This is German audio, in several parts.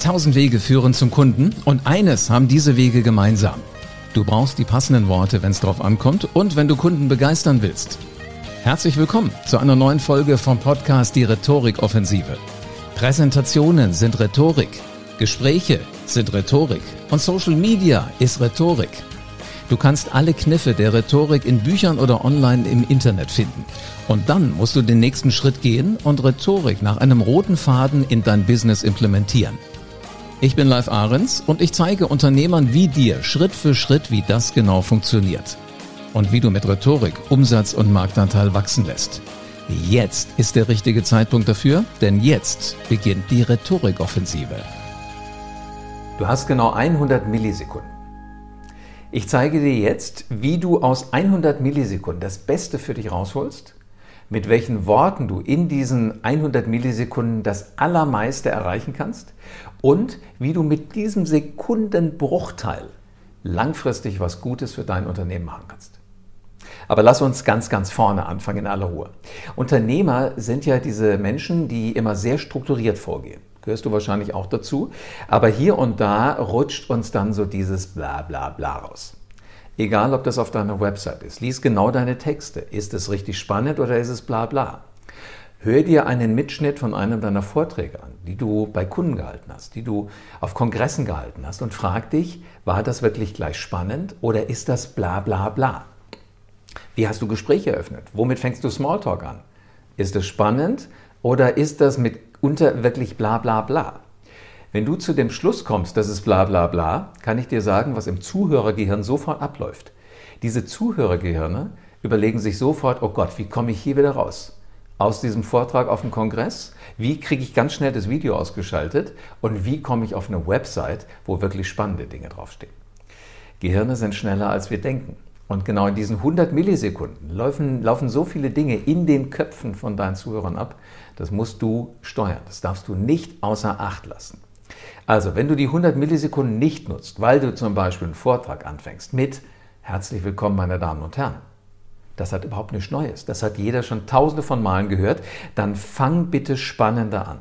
Tausend Wege führen zum Kunden und eines haben diese Wege gemeinsam. Du brauchst die passenden Worte, wenn es drauf ankommt und wenn du Kunden begeistern willst. Herzlich willkommen zu einer neuen Folge vom Podcast Die Rhetorik-Offensive. Präsentationen sind Rhetorik, Gespräche sind Rhetorik und Social Media ist Rhetorik. Du kannst alle Kniffe der Rhetorik in Büchern oder online im Internet finden. Und dann musst du den nächsten Schritt gehen und Rhetorik nach einem roten Faden in dein Business implementieren. Ich bin Live Ahrens und ich zeige Unternehmern wie dir Schritt für Schritt, wie das genau funktioniert. Und wie du mit Rhetorik Umsatz und Marktanteil wachsen lässt. Jetzt ist der richtige Zeitpunkt dafür, denn jetzt beginnt die Rhetorikoffensive. Du hast genau 100 Millisekunden. Ich zeige dir jetzt, wie du aus 100 Millisekunden das Beste für dich rausholst, mit welchen Worten du in diesen 100 Millisekunden das Allermeiste erreichen kannst und wie du mit diesem Sekundenbruchteil langfristig was Gutes für dein Unternehmen machen kannst. Aber lass uns ganz, ganz vorne anfangen in aller Ruhe. Unternehmer sind ja diese Menschen, die immer sehr strukturiert vorgehen. Gehörst du wahrscheinlich auch dazu. Aber hier und da rutscht uns dann so dieses Bla bla bla raus. Egal, ob das auf deiner Website ist. Lies genau deine Texte. Ist es richtig spannend oder ist es bla bla? Hör dir einen Mitschnitt von einem deiner Vorträge an, die du bei Kunden gehalten hast, die du auf Kongressen gehalten hast und frag dich, war das wirklich gleich spannend oder ist das bla bla bla? Wie hast du Gespräche eröffnet? Womit fängst du Smalltalk an? Ist es spannend oder ist das mitunter wirklich bla bla bla? Wenn du zu dem Schluss kommst, das ist bla bla bla, kann ich dir sagen, was im Zuhörergehirn sofort abläuft. Diese Zuhörergehirne überlegen sich sofort, oh Gott, wie komme ich hier wieder raus? aus diesem Vortrag auf dem Kongress? Wie kriege ich ganz schnell das Video ausgeschaltet? Und wie komme ich auf eine Website, wo wirklich spannende Dinge draufstehen? Gehirne sind schneller, als wir denken. Und genau in diesen 100 Millisekunden laufen, laufen so viele Dinge in den Köpfen von deinen Zuhörern ab, das musst du steuern. Das darfst du nicht außer Acht lassen. Also, wenn du die 100 Millisekunden nicht nutzt, weil du zum Beispiel einen Vortrag anfängst mit Herzlich willkommen, meine Damen und Herren, das hat überhaupt nichts Neues. Das hat jeder schon tausende von Malen gehört. Dann fang bitte spannender an.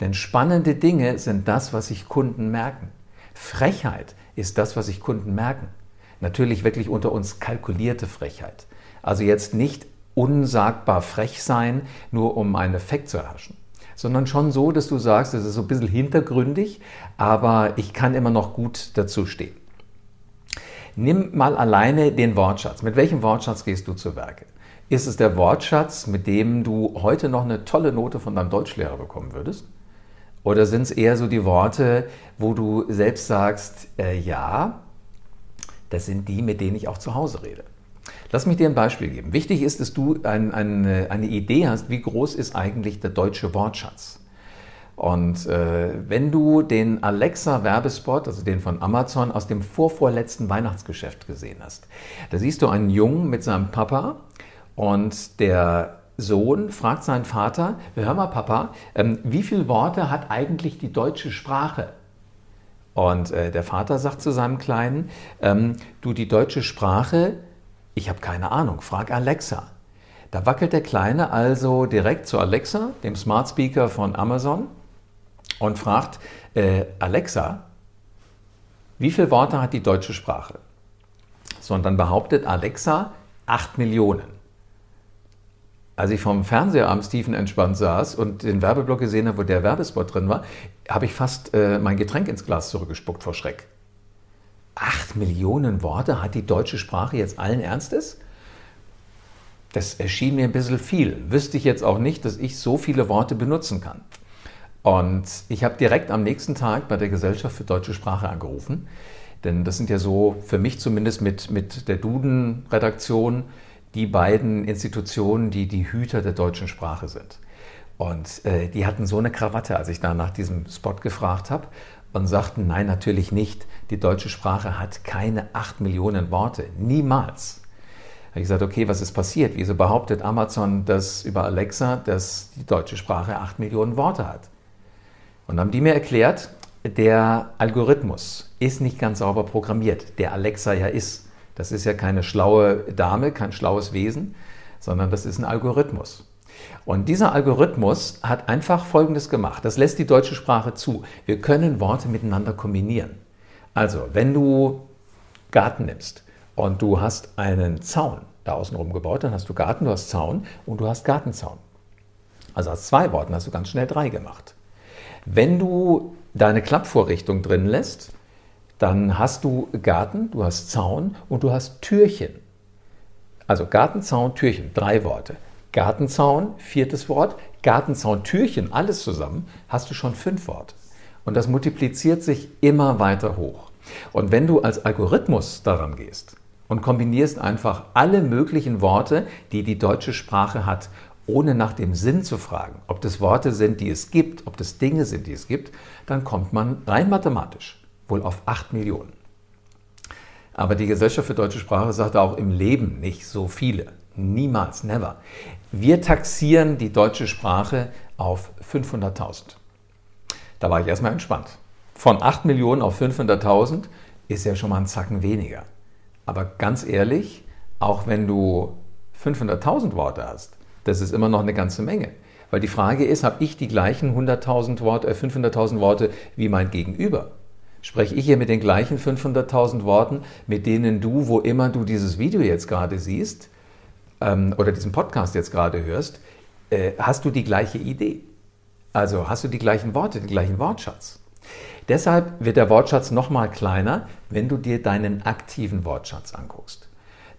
Denn spannende Dinge sind das, was sich Kunden merken. Frechheit ist das, was sich Kunden merken. Natürlich wirklich unter uns kalkulierte Frechheit. Also jetzt nicht unsagbar frech sein, nur um einen Effekt zu erhaschen sondern schon so, dass du sagst, das ist so ein bisschen hintergründig, aber ich kann immer noch gut dazu stehen. Nimm mal alleine den Wortschatz. Mit welchem Wortschatz gehst du zu Werke? Ist es der Wortschatz, mit dem du heute noch eine tolle Note von deinem Deutschlehrer bekommen würdest? Oder sind es eher so die Worte, wo du selbst sagst, äh, ja, das sind die, mit denen ich auch zu Hause rede? Lass mich dir ein Beispiel geben. Wichtig ist, dass du ein, ein, eine Idee hast, wie groß ist eigentlich der deutsche Wortschatz. Und äh, wenn du den Alexa-Werbespot, also den von Amazon, aus dem vorvorletzten Weihnachtsgeschäft gesehen hast, da siehst du einen Jungen mit seinem Papa und der Sohn fragt seinen Vater, hör mal Papa, ähm, wie viele Worte hat eigentlich die deutsche Sprache? Und äh, der Vater sagt zu seinem Kleinen, ähm, du, die deutsche Sprache, ich habe keine Ahnung, frag Alexa. Da wackelt der Kleine also direkt zu Alexa, dem Smart Speaker von Amazon, und fragt, äh, Alexa, wie viele Worte hat die deutsche Sprache? So, und dann behauptet Alexa 8 Millionen. Als ich vom Fernseher am Stephen entspannt saß und den Werbeblock gesehen habe, wo der Werbespot drin war, habe ich fast äh, mein Getränk ins Glas zurückgespuckt vor Schreck. 8 Millionen Worte hat die deutsche Sprache jetzt allen Ernstes? Das erschien mir ein bisschen viel. Wüsste ich jetzt auch nicht, dass ich so viele Worte benutzen kann. Und ich habe direkt am nächsten Tag bei der Gesellschaft für deutsche Sprache angerufen. Denn das sind ja so, für mich zumindest mit, mit der Duden-Redaktion, die beiden Institutionen, die die Hüter der deutschen Sprache sind. Und äh, die hatten so eine Krawatte, als ich da nach diesem Spot gefragt habe und sagten, nein, natürlich nicht. Die deutsche Sprache hat keine acht Millionen Worte. Niemals. Da habe ich gesagt, okay, was ist passiert? Wieso behauptet Amazon das über Alexa, dass die deutsche Sprache acht Millionen Worte hat? Und haben die mir erklärt, der Algorithmus ist nicht ganz sauber programmiert, der Alexa ja ist. Das ist ja keine schlaue Dame, kein schlaues Wesen, sondern das ist ein Algorithmus. Und dieser Algorithmus hat einfach Folgendes gemacht. Das lässt die deutsche Sprache zu. Wir können Worte miteinander kombinieren. Also, wenn du Garten nimmst und du hast einen Zaun da außenrum gebaut, dann hast du Garten, du hast Zaun und du hast Gartenzaun. Also aus zwei Worten hast du ganz schnell drei gemacht. Wenn du deine Klappvorrichtung drin lässt, dann hast du Garten, du hast Zaun und du hast Türchen. Also Gartenzaun, Türchen, drei Worte. Gartenzaun, viertes Wort. Gartenzaun, Türchen, alles zusammen, hast du schon fünf Worte. Und das multipliziert sich immer weiter hoch. Und wenn du als Algorithmus daran gehst und kombinierst einfach alle möglichen Worte, die die deutsche Sprache hat, ohne nach dem Sinn zu fragen, ob das Worte sind, die es gibt, ob das Dinge sind, die es gibt, dann kommt man rein mathematisch wohl auf 8 Millionen. Aber die Gesellschaft für deutsche Sprache sagt auch im Leben nicht so viele. Niemals, never. Wir taxieren die deutsche Sprache auf 500.000. Da war ich erstmal entspannt. Von 8 Millionen auf 500.000 ist ja schon mal ein Zacken weniger. Aber ganz ehrlich, auch wenn du 500.000 Worte hast, das ist immer noch eine ganze Menge. Weil die Frage ist, habe ich die gleichen 100.000 Worte, äh 500.000 Worte wie mein Gegenüber? spreche ich hier mit den gleichen 500.000 Worten, mit denen du, wo immer du dieses Video jetzt gerade siehst ähm, oder diesen Podcast jetzt gerade hörst, äh, hast du die gleiche Idee. Also hast du die gleichen Worte, den gleichen Wortschatz. Deshalb wird der Wortschatz nochmal kleiner, wenn du dir deinen aktiven Wortschatz anguckst.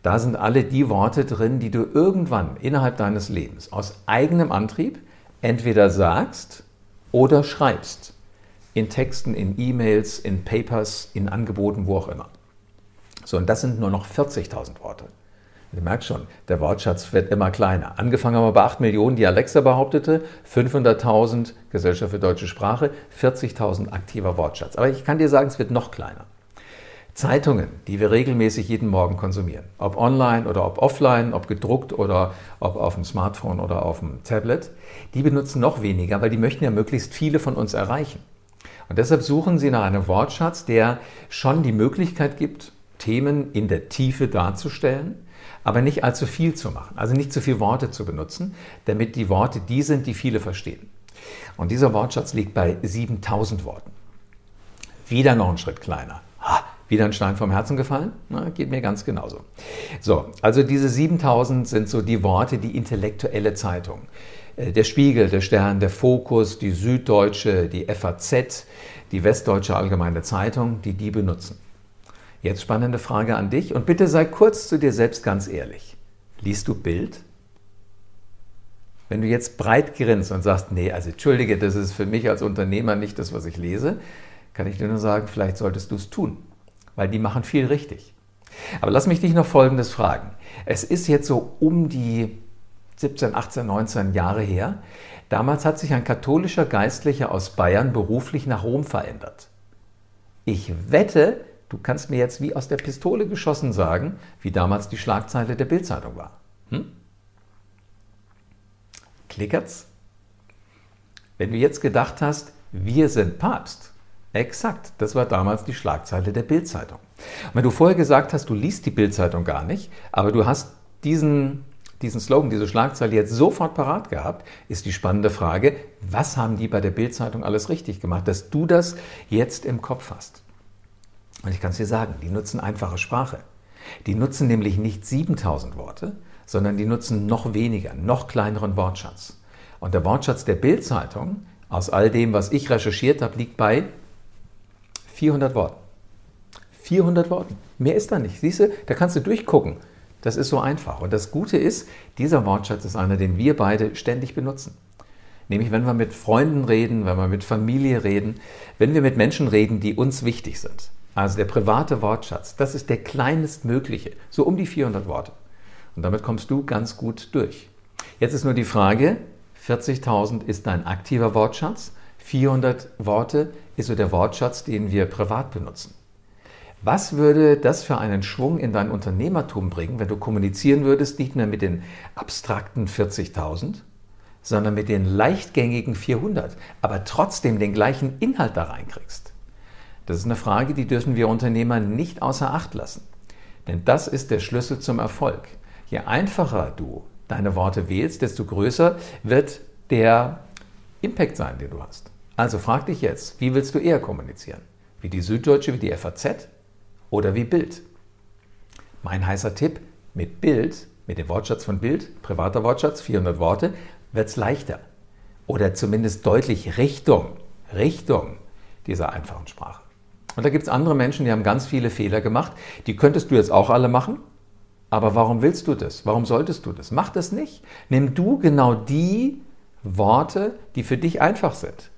Da sind alle die Worte drin, die du irgendwann innerhalb deines Lebens aus eigenem Antrieb entweder sagst oder schreibst in Texten, in E-Mails, in Papers, in Angeboten, wo auch immer. So, und das sind nur noch 40.000 Worte. Ihr merkt schon, der Wortschatz wird immer kleiner. Angefangen haben wir bei 8 Millionen, die Alexa behauptete, 500.000 Gesellschaft für deutsche Sprache, 40.000 aktiver Wortschatz. Aber ich kann dir sagen, es wird noch kleiner. Zeitungen, die wir regelmäßig jeden Morgen konsumieren, ob online oder ob offline, ob gedruckt oder ob auf dem Smartphone oder auf dem Tablet, die benutzen noch weniger, weil die möchten ja möglichst viele von uns erreichen. Und deshalb suchen Sie nach einem Wortschatz, der schon die Möglichkeit gibt, Themen in der Tiefe darzustellen, aber nicht allzu viel zu machen, also nicht zu viele Worte zu benutzen, damit die Worte die sind, die viele verstehen. Und dieser Wortschatz liegt bei 7000 Worten. Wieder noch einen Schritt kleiner. Ha, wieder ein Stein vom Herzen gefallen? Na, geht mir ganz genauso. So, also diese 7000 sind so die Worte, die intellektuelle Zeitung äh, der Spiegel, der Stern, der Fokus, die Süddeutsche, die FAZ, die Westdeutsche Allgemeine Zeitung, die die benutzen. Jetzt spannende Frage an dich und bitte sei kurz zu dir selbst ganz ehrlich. Liest du Bild? Wenn du jetzt breit grinst und sagst, nee, also entschuldige, das ist für mich als Unternehmer nicht das, was ich lese, kann ich dir nur sagen, vielleicht solltest du es tun, weil die machen viel richtig. Aber lass mich dich noch Folgendes fragen. Es ist jetzt so um die 17, 18, 19 Jahre her. Damals hat sich ein katholischer Geistlicher aus Bayern beruflich nach Rom verändert. Ich wette, du kannst mir jetzt wie aus der Pistole geschossen sagen, wie damals die Schlagzeile der Bildzeitung war. Hm? Klickert's? Wenn du jetzt gedacht hast, wir sind Papst, exakt, das war damals die Schlagzeile der Bildzeitung. Wenn du vorher gesagt hast, du liest die Bildzeitung gar nicht, aber du hast diesen diesen Slogan, diese Schlagzeile jetzt sofort parat gehabt, ist die spannende Frage, was haben die bei der Bildzeitung alles richtig gemacht, dass du das jetzt im Kopf hast? Und ich kann es dir sagen, die nutzen einfache Sprache. Die nutzen nämlich nicht 7000 Worte, sondern die nutzen noch weniger, noch kleineren Wortschatz. Und der Wortschatz der Bildzeitung, aus all dem, was ich recherchiert habe, liegt bei 400 Worten. 400 Worten. Mehr ist da nicht. Siehst du, da kannst du durchgucken. Das ist so einfach. Und das Gute ist, dieser Wortschatz ist einer, den wir beide ständig benutzen. Nämlich, wenn wir mit Freunden reden, wenn wir mit Familie reden, wenn wir mit Menschen reden, die uns wichtig sind. Also der private Wortschatz, das ist der kleinestmögliche, so um die 400 Worte. Und damit kommst du ganz gut durch. Jetzt ist nur die Frage, 40.000 ist dein aktiver Wortschatz, 400 Worte ist so der Wortschatz, den wir privat benutzen. Was würde das für einen Schwung in dein Unternehmertum bringen, wenn du kommunizieren würdest, nicht mehr mit den abstrakten 40.000, sondern mit den leichtgängigen 400, aber trotzdem den gleichen Inhalt da reinkriegst? Das ist eine Frage, die dürfen wir Unternehmer nicht außer Acht lassen. Denn das ist der Schlüssel zum Erfolg. Je einfacher du deine Worte wählst, desto größer wird der Impact sein, den du hast. Also frag dich jetzt, wie willst du eher kommunizieren? Wie die Süddeutsche, wie die FAZ oder wie Bild? Mein heißer Tipp, mit Bild, mit dem Wortschatz von Bild, privater Wortschatz, 400 Worte, wird es leichter. Oder zumindest deutlich Richtung, Richtung dieser einfachen Sprache. Und da gibt es andere Menschen, die haben ganz viele Fehler gemacht. Die könntest du jetzt auch alle machen. Aber warum willst du das? Warum solltest du das? Mach das nicht. Nimm du genau die Worte, die für dich einfach sind.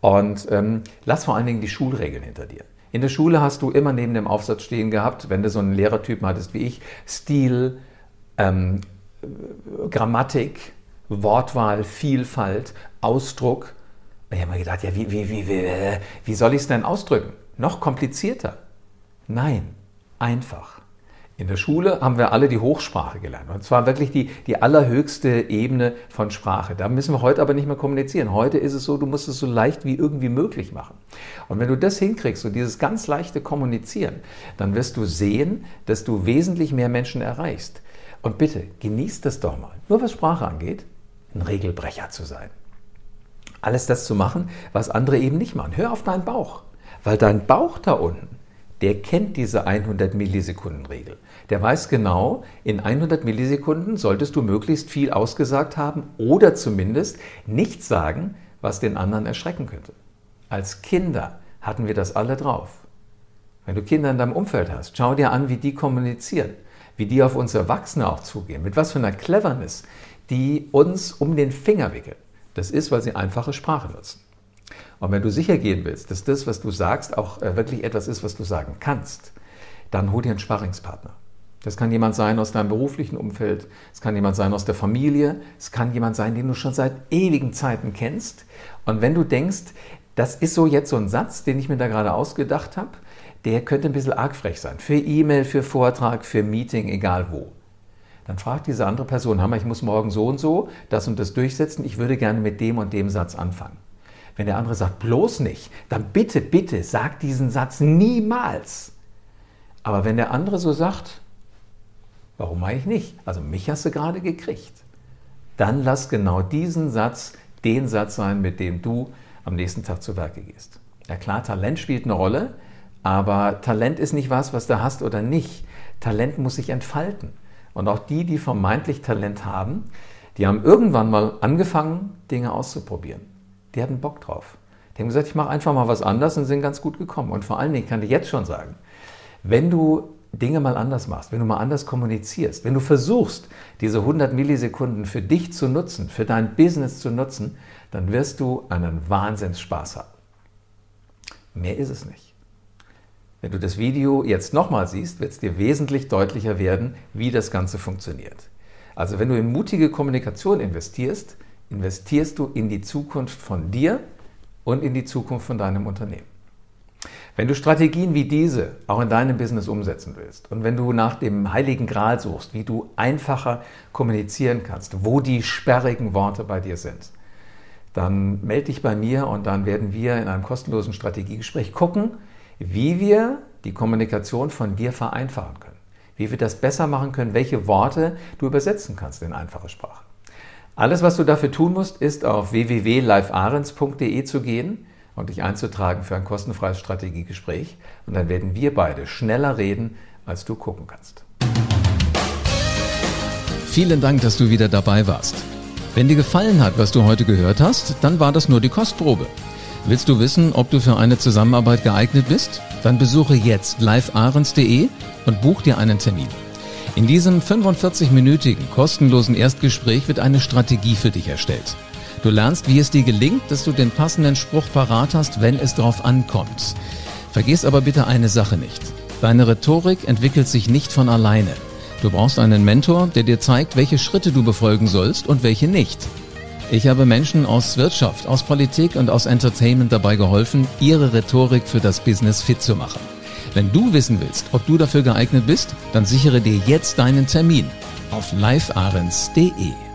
Und ähm, lass vor allen Dingen die Schulregeln hinter dir. In der Schule hast du immer neben dem Aufsatz stehen gehabt, wenn du so einen Lehrertypen hattest wie ich, Stil, ähm, Grammatik, Wortwahl, Vielfalt, Ausdruck. ich habe mir gedacht, ja, wie, wie, wie, wie, wie soll ich es denn ausdrücken? Noch komplizierter? Nein, einfach. In der Schule haben wir alle die Hochsprache gelernt. Und zwar wirklich die, die allerhöchste Ebene von Sprache. Da müssen wir heute aber nicht mehr kommunizieren. Heute ist es so, du musst es so leicht wie irgendwie möglich machen. Und wenn du das hinkriegst, so dieses ganz leichte Kommunizieren, dann wirst du sehen, dass du wesentlich mehr Menschen erreichst. Und bitte, genießt das doch mal. Nur was Sprache angeht, ein Regelbrecher zu sein. Alles das zu machen, was andere eben nicht machen. Hör auf deinen Bauch. Weil dein Bauch da unten, der kennt diese 100 Millisekunden Regel. Der weiß genau, in 100 Millisekunden solltest du möglichst viel ausgesagt haben oder zumindest nichts sagen, was den anderen erschrecken könnte. Als Kinder hatten wir das alle drauf. Wenn du Kinder in deinem Umfeld hast, schau dir an, wie die kommunizieren, wie die auf uns Erwachsene auch zugehen, mit was für einer Cleverness die uns um den Finger wickeln. Das ist, weil sie einfache Sprache nutzen. Und wenn du sicher gehen willst, dass das, was du sagst, auch äh, wirklich etwas ist, was du sagen kannst, dann hol dir einen Sparringspartner. Das kann jemand sein aus deinem beruflichen Umfeld, es kann jemand sein aus der Familie, es kann jemand sein, den du schon seit ewigen Zeiten kennst. Und wenn du denkst, das ist so jetzt so ein Satz, den ich mir da gerade ausgedacht habe, der könnte ein bisschen arg frech sein. Für E-Mail, für Vortrag, für Meeting, egal wo. Dann fragt diese andere Person, Hammer, ich muss morgen so und so das und das durchsetzen, ich würde gerne mit dem und dem Satz anfangen. Wenn der andere sagt, bloß nicht, dann bitte, bitte, sag diesen Satz niemals. Aber wenn der andere so sagt, warum mache ich nicht? Also mich hast du gerade gekriegt. Dann lass genau diesen Satz den Satz sein, mit dem du am nächsten Tag zu Werke gehst. Ja klar, Talent spielt eine Rolle, aber Talent ist nicht was, was du hast oder nicht. Talent muss sich entfalten. Und auch die, die vermeintlich Talent haben, die haben irgendwann mal angefangen, Dinge auszuprobieren. Die hatten Bock drauf. Die haben gesagt, ich mache einfach mal was anders und sind ganz gut gekommen. Und vor allen Dingen kann ich jetzt schon sagen, wenn du Dinge mal anders machst, wenn du mal anders kommunizierst, wenn du versuchst, diese 100 Millisekunden für dich zu nutzen, für dein Business zu nutzen, dann wirst du einen Wahnsinnsspaß haben. Mehr ist es nicht. Wenn du das Video jetzt nochmal siehst, wird es dir wesentlich deutlicher werden, wie das Ganze funktioniert. Also wenn du in mutige Kommunikation investierst, investierst du in die Zukunft von dir und in die Zukunft von deinem Unternehmen. Wenn du Strategien wie diese auch in deinem Business umsetzen willst und wenn du nach dem heiligen Gral suchst, wie du einfacher kommunizieren kannst, wo die sperrigen Worte bei dir sind, dann melde dich bei mir und dann werden wir in einem kostenlosen Strategiegespräch gucken, wie wir die Kommunikation von dir vereinfachen können, wie wir das besser machen können, welche Worte du übersetzen kannst in einfache Sprache. Alles, was du dafür tun musst, ist auf www.livearens.de zu gehen und dich einzutragen für ein kostenfreies Strategiegespräch. Und dann werden wir beide schneller reden, als du gucken kannst. Vielen Dank, dass du wieder dabei warst. Wenn dir gefallen hat, was du heute gehört hast, dann war das nur die Kostprobe. Willst du wissen, ob du für eine Zusammenarbeit geeignet bist? Dann besuche jetzt livearens.de und buch dir einen Termin. In diesem 45-minütigen kostenlosen Erstgespräch wird eine Strategie für dich erstellt. Du lernst, wie es dir gelingt, dass du den passenden Spruch parat hast, wenn es drauf ankommt. Vergiss aber bitte eine Sache nicht. Deine Rhetorik entwickelt sich nicht von alleine. Du brauchst einen Mentor, der dir zeigt, welche Schritte du befolgen sollst und welche nicht. Ich habe Menschen aus Wirtschaft, aus Politik und aus Entertainment dabei geholfen, ihre Rhetorik für das Business fit zu machen. Wenn du wissen willst, ob du dafür geeignet bist, dann sichere dir jetzt deinen Termin auf livearens.de.